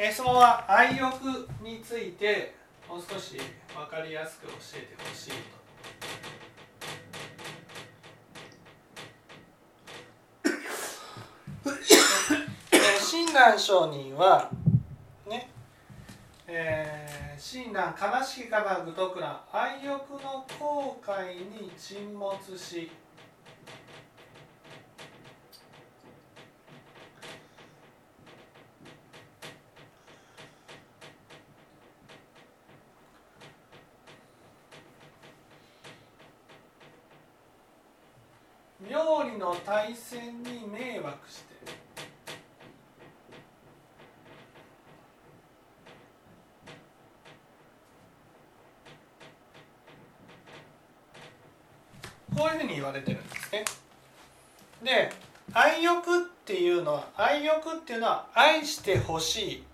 え質問は愛欲についてもう少し分かりやすく教えてほしいと。親鸞上人はねえー、親鸞悲しきから愚徳な愛欲の後悔に沈没し妙理の対戦に迷惑してこういうふうに言われてるんですね。で愛欲っていうのは愛欲っていうのは愛してほしい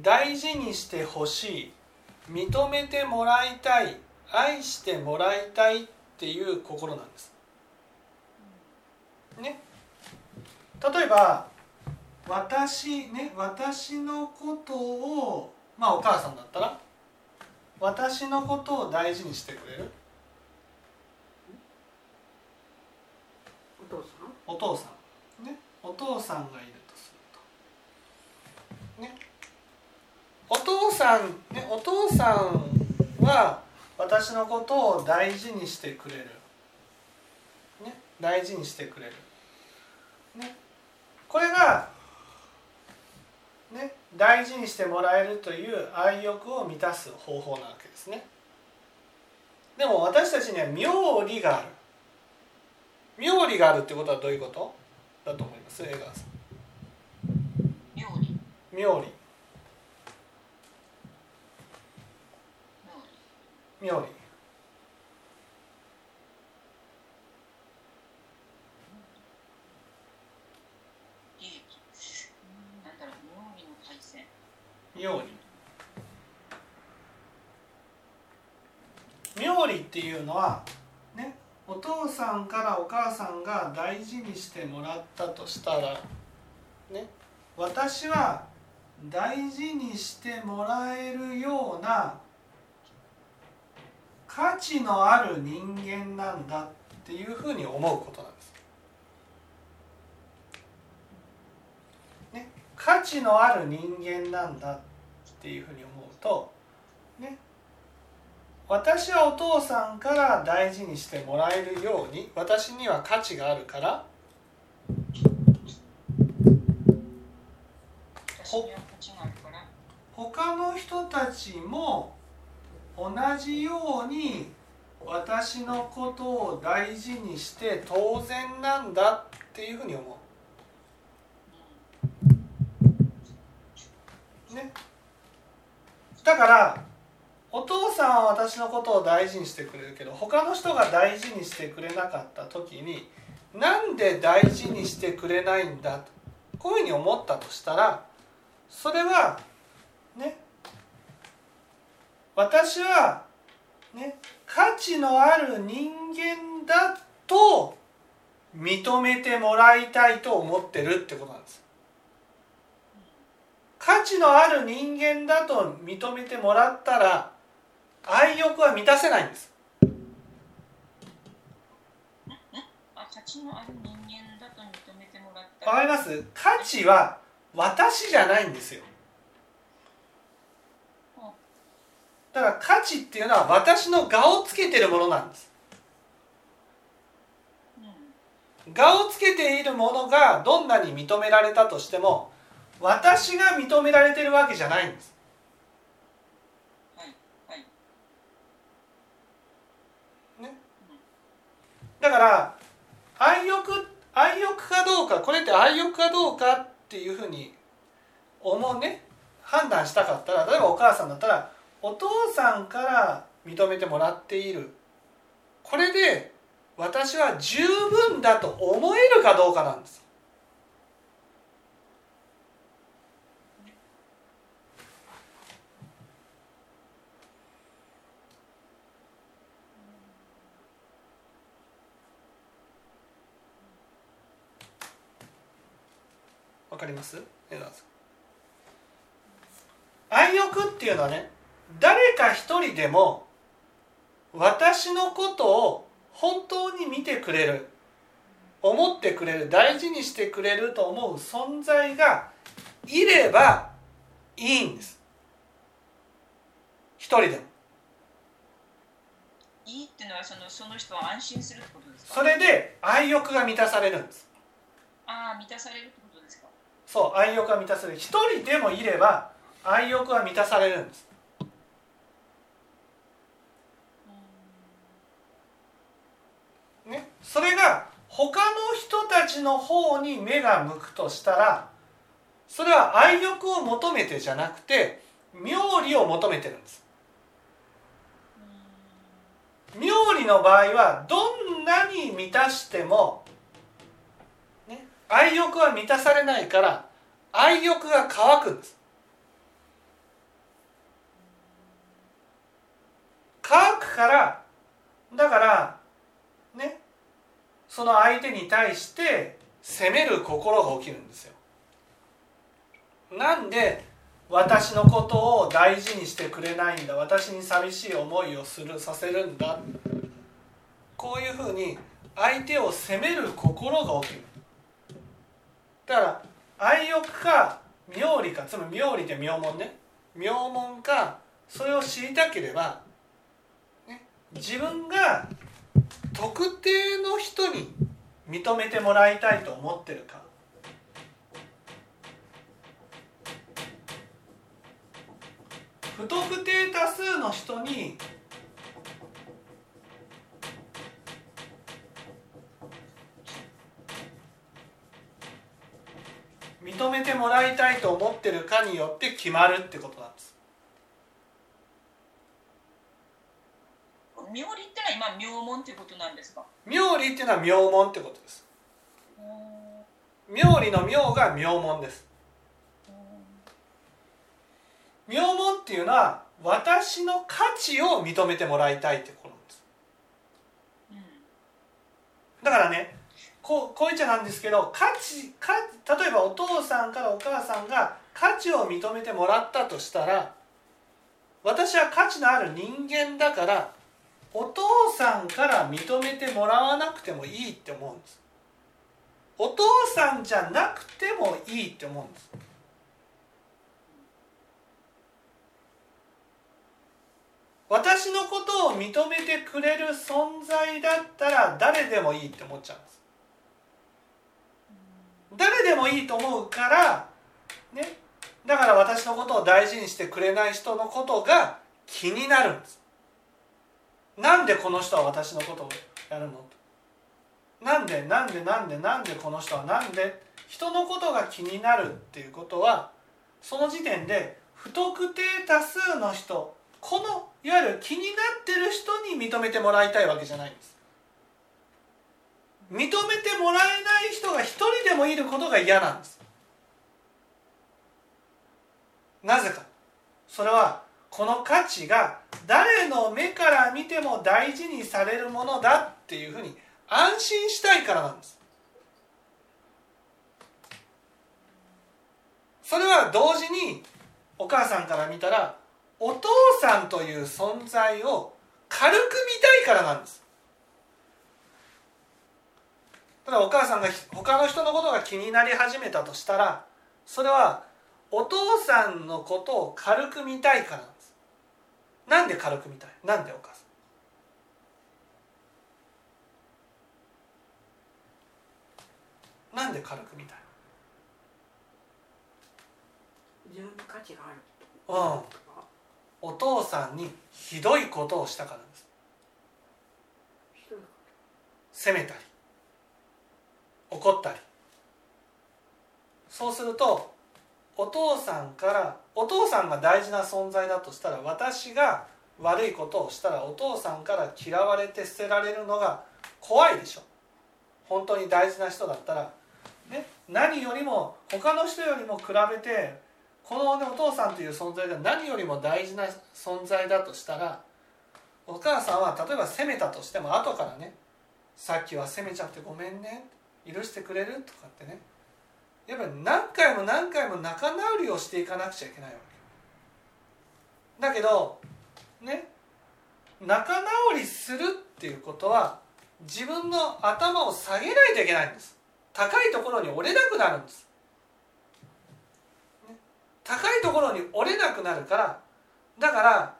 大事にしてほしい認めてもらいたい愛してもらいたいっていう心なんです。ね、例えば私ね私のことをまあお母さんだったら私のことを大事にしてくれる？お父さん？お父さん。ね。お父さんがいるとすると。ね。お父さんねお父さんは私のことを大事にしてくれる。ね大事にしてくれる。ね。これがね大事にしてもらえるという愛欲を満たす方法なわけですね。でも私たちには妙理がある。妙理があるってことはどういうこと？だと思います江川さん。妙理。妙理。妙理利益なんだろう妙理の対戦妙理妙理っていうのはねお父さんからお母さんが大事にしてもらったとしたらね私は大事にしてもらえるような価値のある人間なんだっていうふうに思うことなんです。ね、価値のある人間なんだっていうふうに思うとね私はお父さんから大事にしてもらえるように私には価値があるから他の人たちも同じように私のことを大事にして当然なんだっていうふうに思う。ね。だからお父さんは私のことを大事にしてくれるけど他の人が大事にしてくれなかった時になんで大事にしてくれないんだとこういうふうに思ったとしたらそれはね私はね価値のある人間だと認めてもらいたいと思ってるってことなんです。価値のある人間だと認めてもらったら愛欲は満たせないんです。あ価値のある人間だと認めてもらったわかります？価値は私じゃないんですよ。だから価値っていうのは私の我をつけてるものなんです。うん我をつけているものがどんなに認められたとしても私が認められてるわけじゃないんです。だから愛欲愛欲かどうかこれって愛欲かどうかっていうふうに思うね。判断したかったら例えばお母さんだったらお父さんから認めてもらっている。これで私は十分だと思えるかどうかなんです。ります？江川さん。欲っていうのはね誰か一人でも私のことを本当に見てくれる思ってくれる大事にしてくれると思う存在がいればいいんです。一人でも。いいっていうのはそのその人は安心するってことですか？それで愛欲が満たされるんです。ああ満たされるってそう愛欲が満たされる。一人でもいれば愛欲は満たされるんです。ね、それが他の人たちの方に目が向くとしたらそれは愛欲を求めてじゃなくて妙理を求めてるんです。妙理の場合はどんなに満たしても、愛欲は満たされないから愛欲が乾くんです乾くからだからねその相手に対して責める心が起きるんですよ。なんで私のことを大事にしてくれないんだ私に寂しい思いをするさせるんだこういうふうに相手を責める心が起きる。だから愛欲か妙理かつまり妙理って妙門ね。妙門かそれを知りたければ、ね、自分が特定の人に認めてもらいたいと思ってるか。不特定多数の人に認めてもらいたいと思ってるかによって決まるってことなんです。妙理ってのは今妙門っていうことなんですか？妙理っていうのは妙門ってことです。妙理の妙が妙門です。妙門っていうのは私の価値を認めてもらいたいってことなんです。だからねこうこういっちゃなんですけど価値か例えばお父さんからお母さんが価値を認めてもらったとしたら私は価値のある人間だからお父さんから認めてもらわなくてもいいって思うんです。お父さんじゃなくてもいいって思うんです。私のことを認めてくれる存在だったら誰でもいいって思っちゃうんです。でもいいと思うからね。だから私のことを大事にしてくれない人のことが気になるんです。なんでこの人は私のことをやるの？と。なんでなんでなんでなんでこの人はなんで？人のことが気になるっていうことはその時点で不特定多数の人このいわゆる気になってる人に認めてもらいたいわけじゃないんです。認めてもらえない人が一人でもいることが嫌なんです。なぜか。それはこの価値が誰の目から見ても大事にされるものだっていうふうに安心したいからなんです。それは同時にお母さんから見たらお父さんという存在を軽く見たいからなんです。ただお母さんが他の人のことが気になり始めたとしたらそれはお父さんのことを軽く見たいからなんです。なんで軽く見たい？なんでお母さん？なんで軽く見たい？自分の価値があるうん。お父さんにひどいことをしたからです。責めたり怒ったり。そうするとお父さんからお父さんが大事な存在だとしたら私が悪いことをしたらお父さんから嫌われて捨てられるのが怖いでしょ。本当に大事な人だったら、ね、何よりも他の人よりも比べてこの、ね、お父さんという存在が何よりも大事な存在だとしたらお母さんは例えば責めたとしても後からねさっきは責めちゃってごめんね。許してくれるとかってね。やっぱり何回も何回も仲直りをしていかなくちゃいけないわけ。だけどね仲直りするっていうことは自分の頭を下げないといけないんです。高いところに折れなくなるんです、ね。高いところに折れなくなるからだから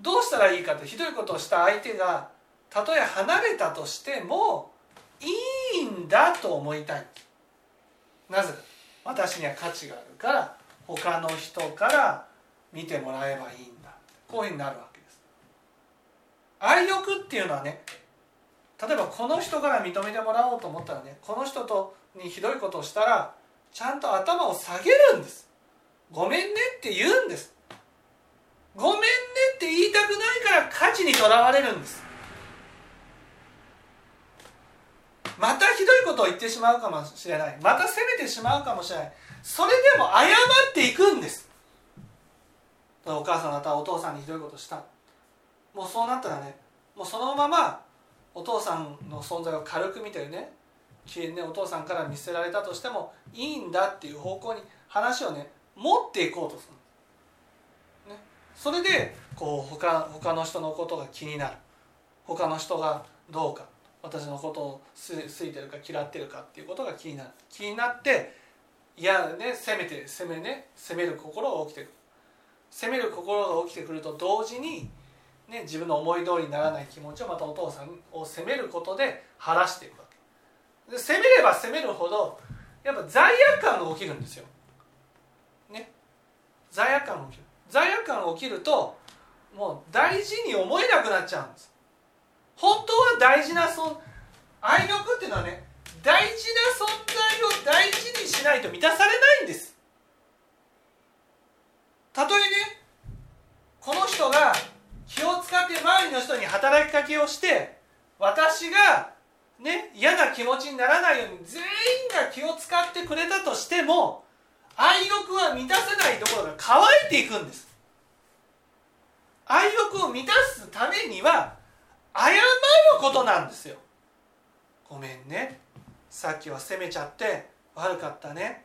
どうしたらいいかってひどいことをした相手がたとえ離れたとしてもいいいんだと思いたい。なぜ？私には価値があるから他の人から見てもらえばいいんだ。こういうふうになるわけです。愛欲っていうのはね例えばこの人から認めてもらおうと思ったらねこの人とにひどいことをしたらちゃんと頭を下げるんです。ごめんねって言うんです。ごめんねって言いたくないから価値にとらわれるんです。またひどいことを言ってしまうかもしれない。また責めてしまうかもしれない。それでも謝っていくんです。お母さんまたお父さんにひどいことした。もうそうなったらねもうそのままお父さんの存在を軽く見てるねねお父さんから見捨てられたとしてもいいんだっていう方向に話をね持っていこうとする、ね、それでこう他他の人のことが気になる。他の人がどうか。私のことを好いてるか嫌ってるかっていうことが気になる。気になっていやね責めて責めね責める心が起きてくる。責める心が起きてくると同時に、ね、自分の思い通りにならない気持ちをまたお父さんを責めることで晴らしていくわけ。で責めれば責めるほどやっぱ罪悪感が起きるんですよ。ね。罪悪感が起きる。罪悪感が起きるともう大事に思えなくなっちゃうんです。本当は大事なそ愛欲っていうのはね大事な存在を大事にしないと満たされないんです。たとえねこの人が気を使って周りの人に働きかけをして私がね嫌な気持ちにならないように全員が気を使ってくれたとしても愛欲は満たせないところが乾いていくんです。愛欲を満たすためには謝ることなんですよごめんねさっきは責めちゃって悪かったね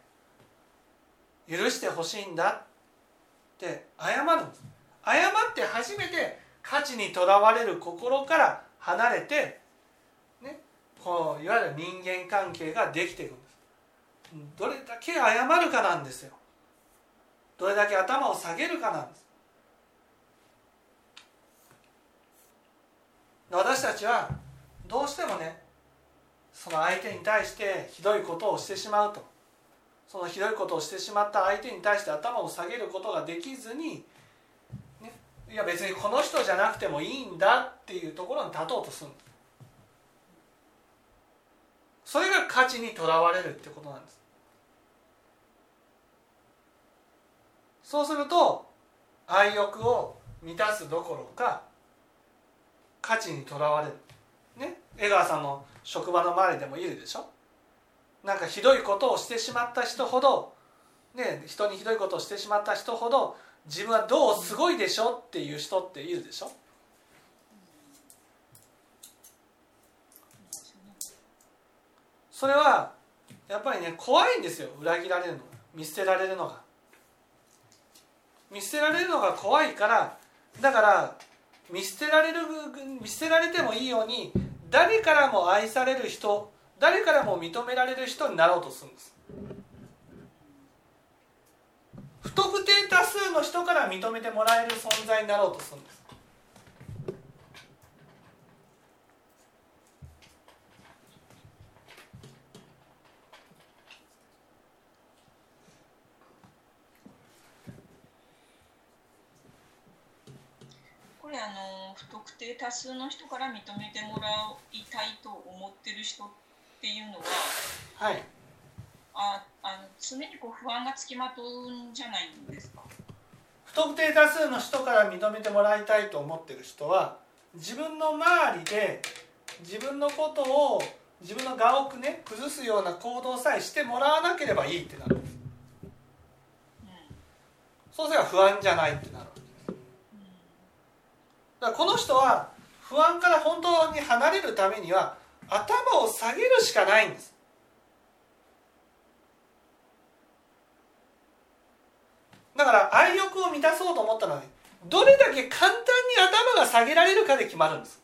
許してほしいんだって謝るんです謝って初めて価値にとらわれる心から離れて、ね、このいわゆる人間関係ができていくんですどれだけ謝るかなんですよどれだけ頭を下げるかなんです私たちはどうしてもねその相手に対してひどいことをしてしまうと。そのひどいことをしてしまった相手に対して頭を下げることができずに、ね、いや別にこの人じゃなくてもいいんだっていうところに立とうとするそれが価値にとらわれるってことなんです。そうすると愛欲を満たすどころか価値にとらわれるね江川さんの職場の周りでもいるでしょ？なんかひどいことをしてしまった人ほどね人にひどいことをしてしまった人ほど自分はどうすごいでしょっていう人っているでしょ？それはやっぱりね怖いんですよ。裏切られるのが。見捨てられるのが。見捨てられるのが怖いからだから見捨てられる見捨てられてもいいように誰からも愛される人誰からも認められる人になろうとするんです。不特定多数の人から認めてもらえる存在になろうとするんです。これあの不特定多数の人から認めてもらいたいと思ってる人っていうのははい。ああの常にこう不安がつきまとうんじゃないんですか？不特定多数の人から認めてもらいたいと思ってる人は自分の周りで自分のことを自分の我をね崩すような行動さえしてもらわなければいいってなるうん。そうすれば不安じゃないってなるだからこの人は不安から本当に離れるためには頭を下げるしかないんです。だから愛欲を満たそうと思ったのにどれだけ簡単に頭が下げられるかで決まるんです。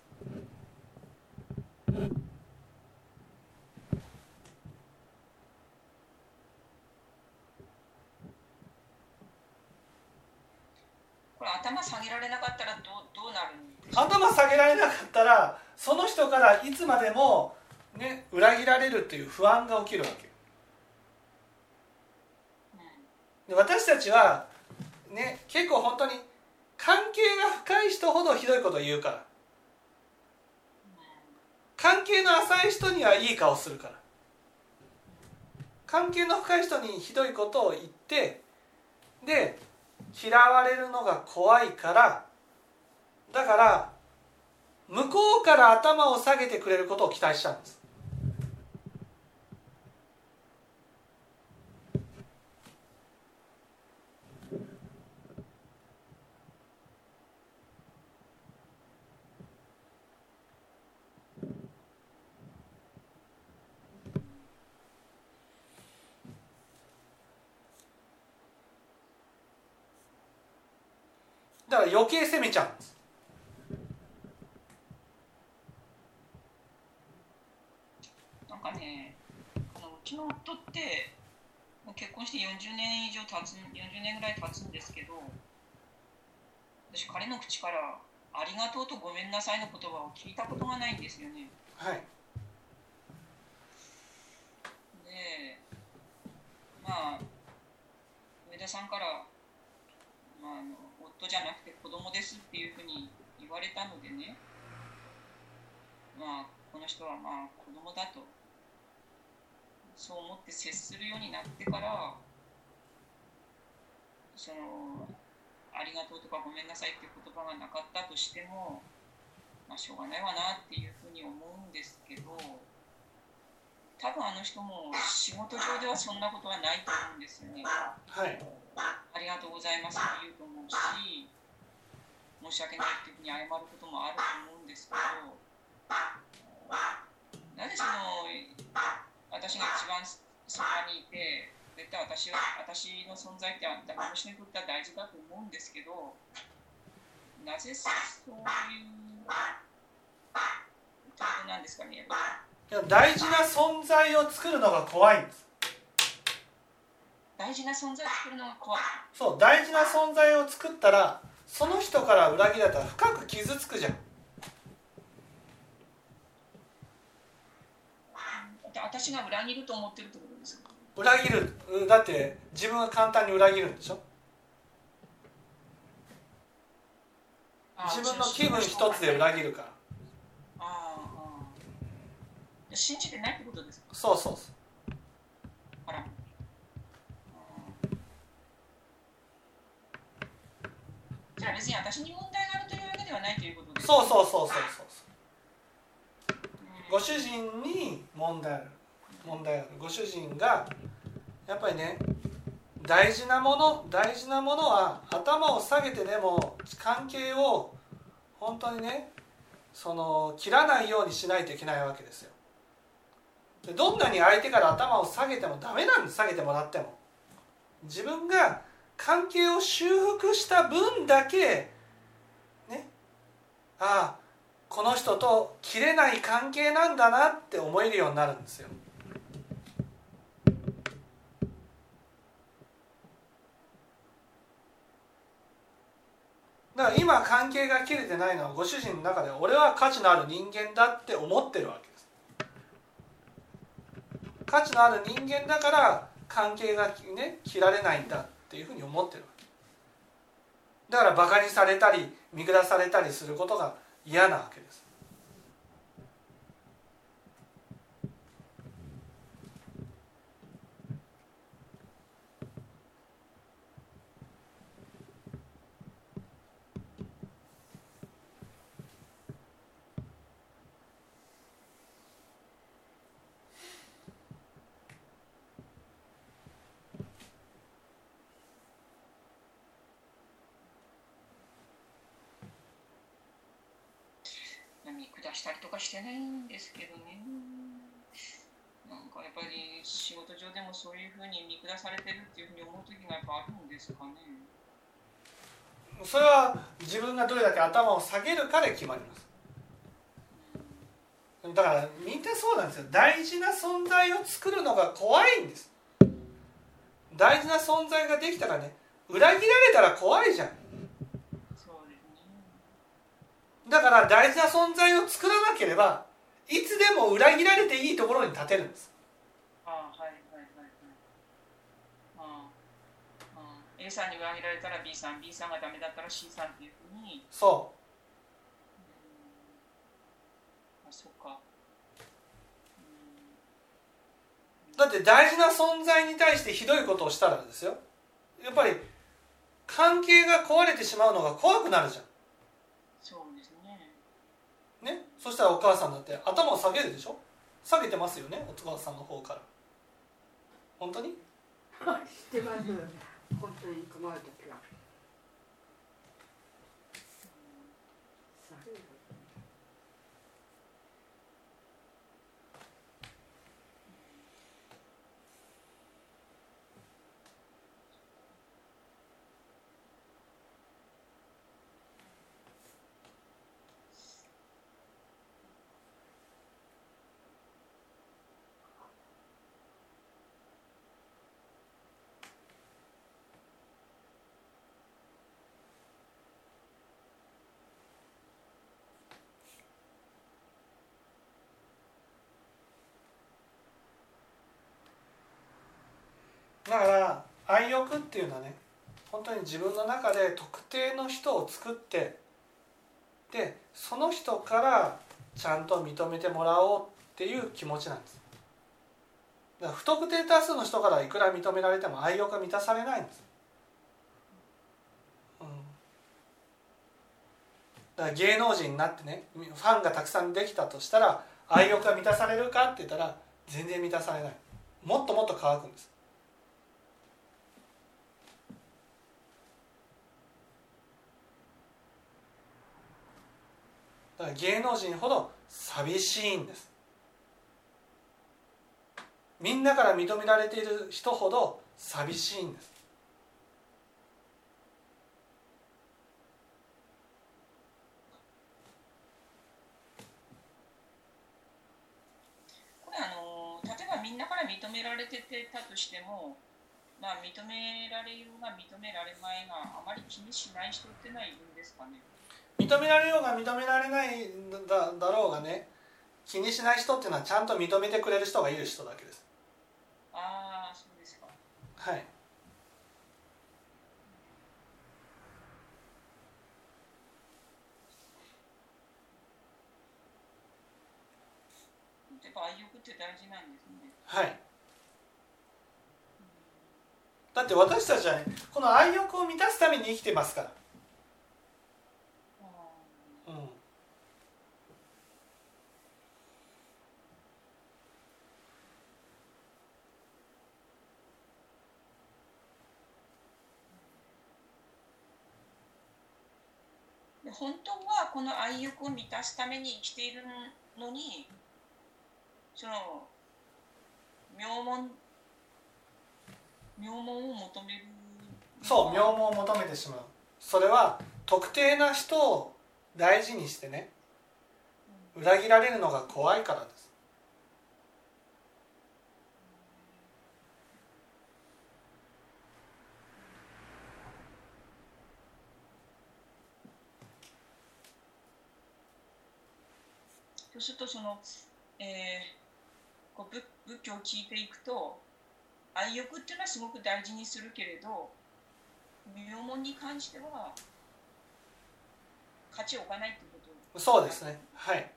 これ頭下げられなかったらどうどうなるんですか？頭下げられなかったらその人からいつまでも、ね、裏切られるっていう不安が起きるわけうん。で私たちはね結構本当に関係が深い人ほどひどいことを言うから。関係の浅い人にはいい顔するから。関係の深い人にひどいことを言ってで嫌われるのが怖いからだから向こうから頭を下げてくれることを期待しちゃうんです。だから余計責めちゃうんですなんかねあのうちの夫ってもう結婚して40年以上経つ40年ぐらい経つんですけど私彼の口から「ありがとう」と「ごめんなさい」の言葉を聞いたことがないんですよね。はいでまあ上田さんから、まあ、あの夫じゃなくて子供ですっていうふうに言われたのでねまあこの人はまあ子供だとそう思って接するようになってからそのありがとうとかごめんなさいっていう言葉がなかったとしてもまあしょうがないわなっていうふうに思うんですけど多分あの人も仕事上ではそんなことはないと思うんですよね。はいありがとうございますって言うと思うし申し訳ないっていうふうに謝ることもあると思うんですけどなぜその私が一番そばにいて絶対私は私の存在ってあこの人にとっては大事だと思うんですけどなぜそういう態度なんですかね？大事な存在を作るのが怖いんです大事な存在を作るのが怖い。そう大事な存在を作ったらその人から裏切られたら深く傷つくじゃんで私が裏切ると思ってるってことですか？裏切る。うんだって自分が簡単に裏切るんでしょ？自分の気分一つで裏切るから。信じてない。ってことですか？そうそうそう。じゃあ別に私に問題があるというわけではないということで。すそうそうそうそうそう。うん。ご主人に問題ある問題ご主人がやっぱりね大事なもの大事なものは頭を下げてでも関係を本当にねその切らないようにしないといけないわけですよ。でどんなに相手から頭を下げてもダメなんです下げてもらっても。自分が関係を修復した分だけねああこの人と切れない関係なんだなって思えるようになるんですよ。だから今関係が切れてないのはご主人の中で俺は価値のある人間だって思ってるわけです。価値のある人間だから関係がね切られないんだっていうふうに思ってるわけ。だからバカにされたり見下されたりすることが嫌なわけです。見下したりとかしてないんですけどねなんかやっぱり仕事上でもそういうふうに見下されてるっていうふうに思う時がやっぱあるんですかねそれは自分がどれだけ頭を下げるかで決まりますだからみんなそうなんですよ大事な存在を作るのが怖いんです大事な存在ができたらね裏切られたら怖いじゃんそうですねだから大事な存在を作らなければいつでも裏切られていいところに立てるんです。ああはいはいはいはい。ああああ A さんに裏切られたら B さん B さんがダメだったら C さんっていうふうに。そあそっか。うだって大事な存在に対してひどいことをしたらですよ。やっぱり関係が壊れてしまうのが怖くなるじゃんねそしたらお母さんだって頭を下げるでしょ？下げてますよね？お母さんの方から。本当に？知ってます。本当に困る下げるだから愛欲っていうのはね本当に自分の中で特定の人を作ってでその人からちゃんと認めてもらおうっていう気持ちなんです。だから不特定多数の人からいくら認められても愛欲が満たされないんです、うん、だから芸能人になってねファンがたくさんできたとしたら愛欲が満たされるかって言ったら全然満たされない。もっともっと乾くんです。だから芸能人ほど寂しいんです。みんなから認められている人ほど寂しいんです。これあの例えばみんなから認められてたとしてもまあ認められようが認められまいがあまり気にしない人ってのはいるんですかね。認められようが認められないだだろうがね気にしない人っていうのはちゃんと認めてくれる人がいる人だけです。ああそうですか。はい。愛欲って大事なんですね。はい。だって私たちはねこの愛欲を満たすために生きてますからあうんーで本当はこの愛欲を満たすために生きているのにその名門名門を求めるそう名門を求めてしまう。それは特定な人を大事にしてね裏切られるのが怖いからそうするとその、えーこう仏仏教を聞いていくと愛欲っていうのはすごく大事にするけれど名門に関しては価値を置かないってこと。そうですね。はい。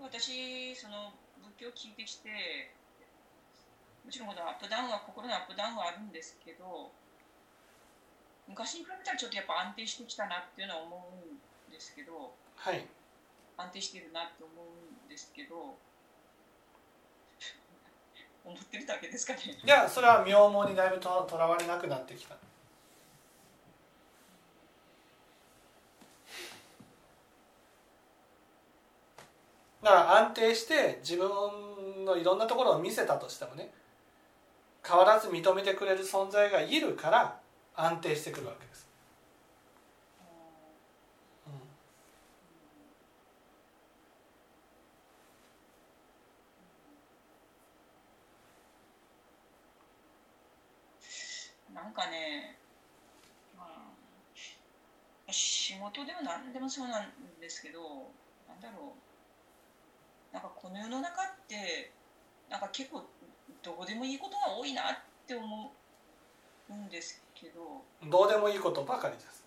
私その仏教を聞いてきてもちろんこのアップダウンは心のアップダウンはあるんですけど昔に比べたらちょっとやっぱ安定してきたなっていうのは思うんですけどはい。安定してるなって思うんですけど 思ってるだけですかね。いやそれは名門にだいぶととらわれなくなってきた。だから安定して自分のいろんなところを見せたとしてもね変わらず認めてくれる存在がいるから安定してくるわけです、うん。なんかね、まあ、仕事でも何でもそうなんですけどなんだろう。なんかこの世の中ってなんか結構どこでもいいことが多いなって思うんですけど。どうでもいいことばかりです。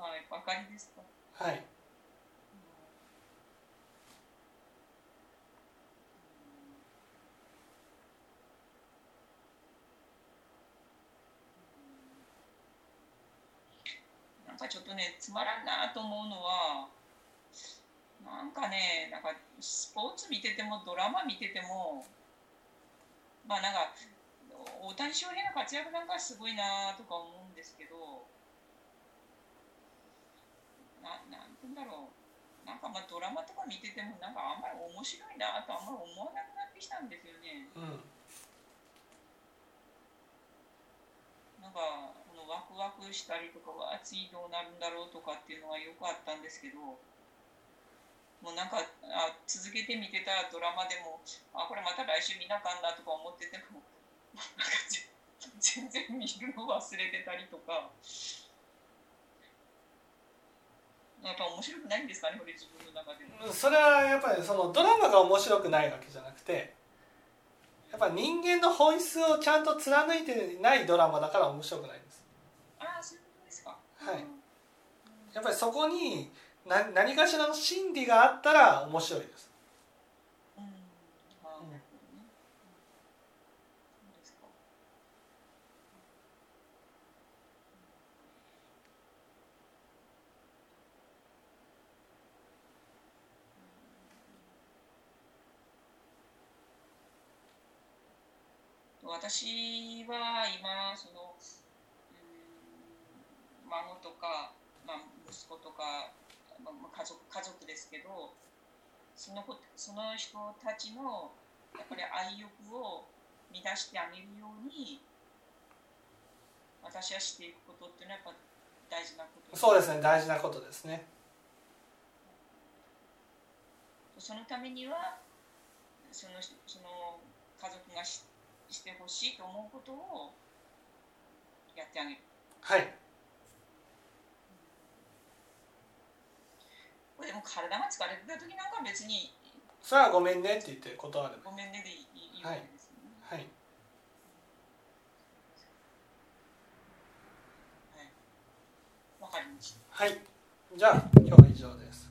はいばかりですか。はい。なんかちょっとねつまらんなと思うのはなんかねなんかスポーツ見ててもドラマ見ててもまあなんか大谷翔平の活躍なんかすごいなとか思うんですけどななんて言うんだろうなんかまあドラマとか見ててもなんかあんまり面白いなとあんまり思わなくなってきたんですよね。うんなんかこのワクワクしたりとかは次どうなるんだろうとかっていうのはよくあったんですけどもうなんかあ続けて見てたドラマでもあこれまた来週見なあかんなとか思っててもなんかぜ全然見るの忘れてたりとかやっぱ面白くないんですかねこれ自分の中でも。それはやっぱりそのドラマが面白くないわけじゃなくてやっぱ人間の本質をちゃんと貫いてないドラマだから面白くないんですああそうですか。はいやっぱりそこにな何かしらの心理があったら面白いですうん、ああなるほどね。うんそうですか。私は今その、うん、孫とか、まあ、息子とか、まあ、家族家族ですけどその子その人たちのやっぱり愛欲を満たしてあげるように私はしていくことっていうのはやっぱ大事なことそうですね。大事なことですね。そのためにはそのその家族がししてほしいと思うことをやってあげる。はいこれでも体が疲れてた時なんか別にそれはごめんねって言って断るごめんねでいいいいわけですよね。はいはい。わかりました。はいじゃあ今日は以上です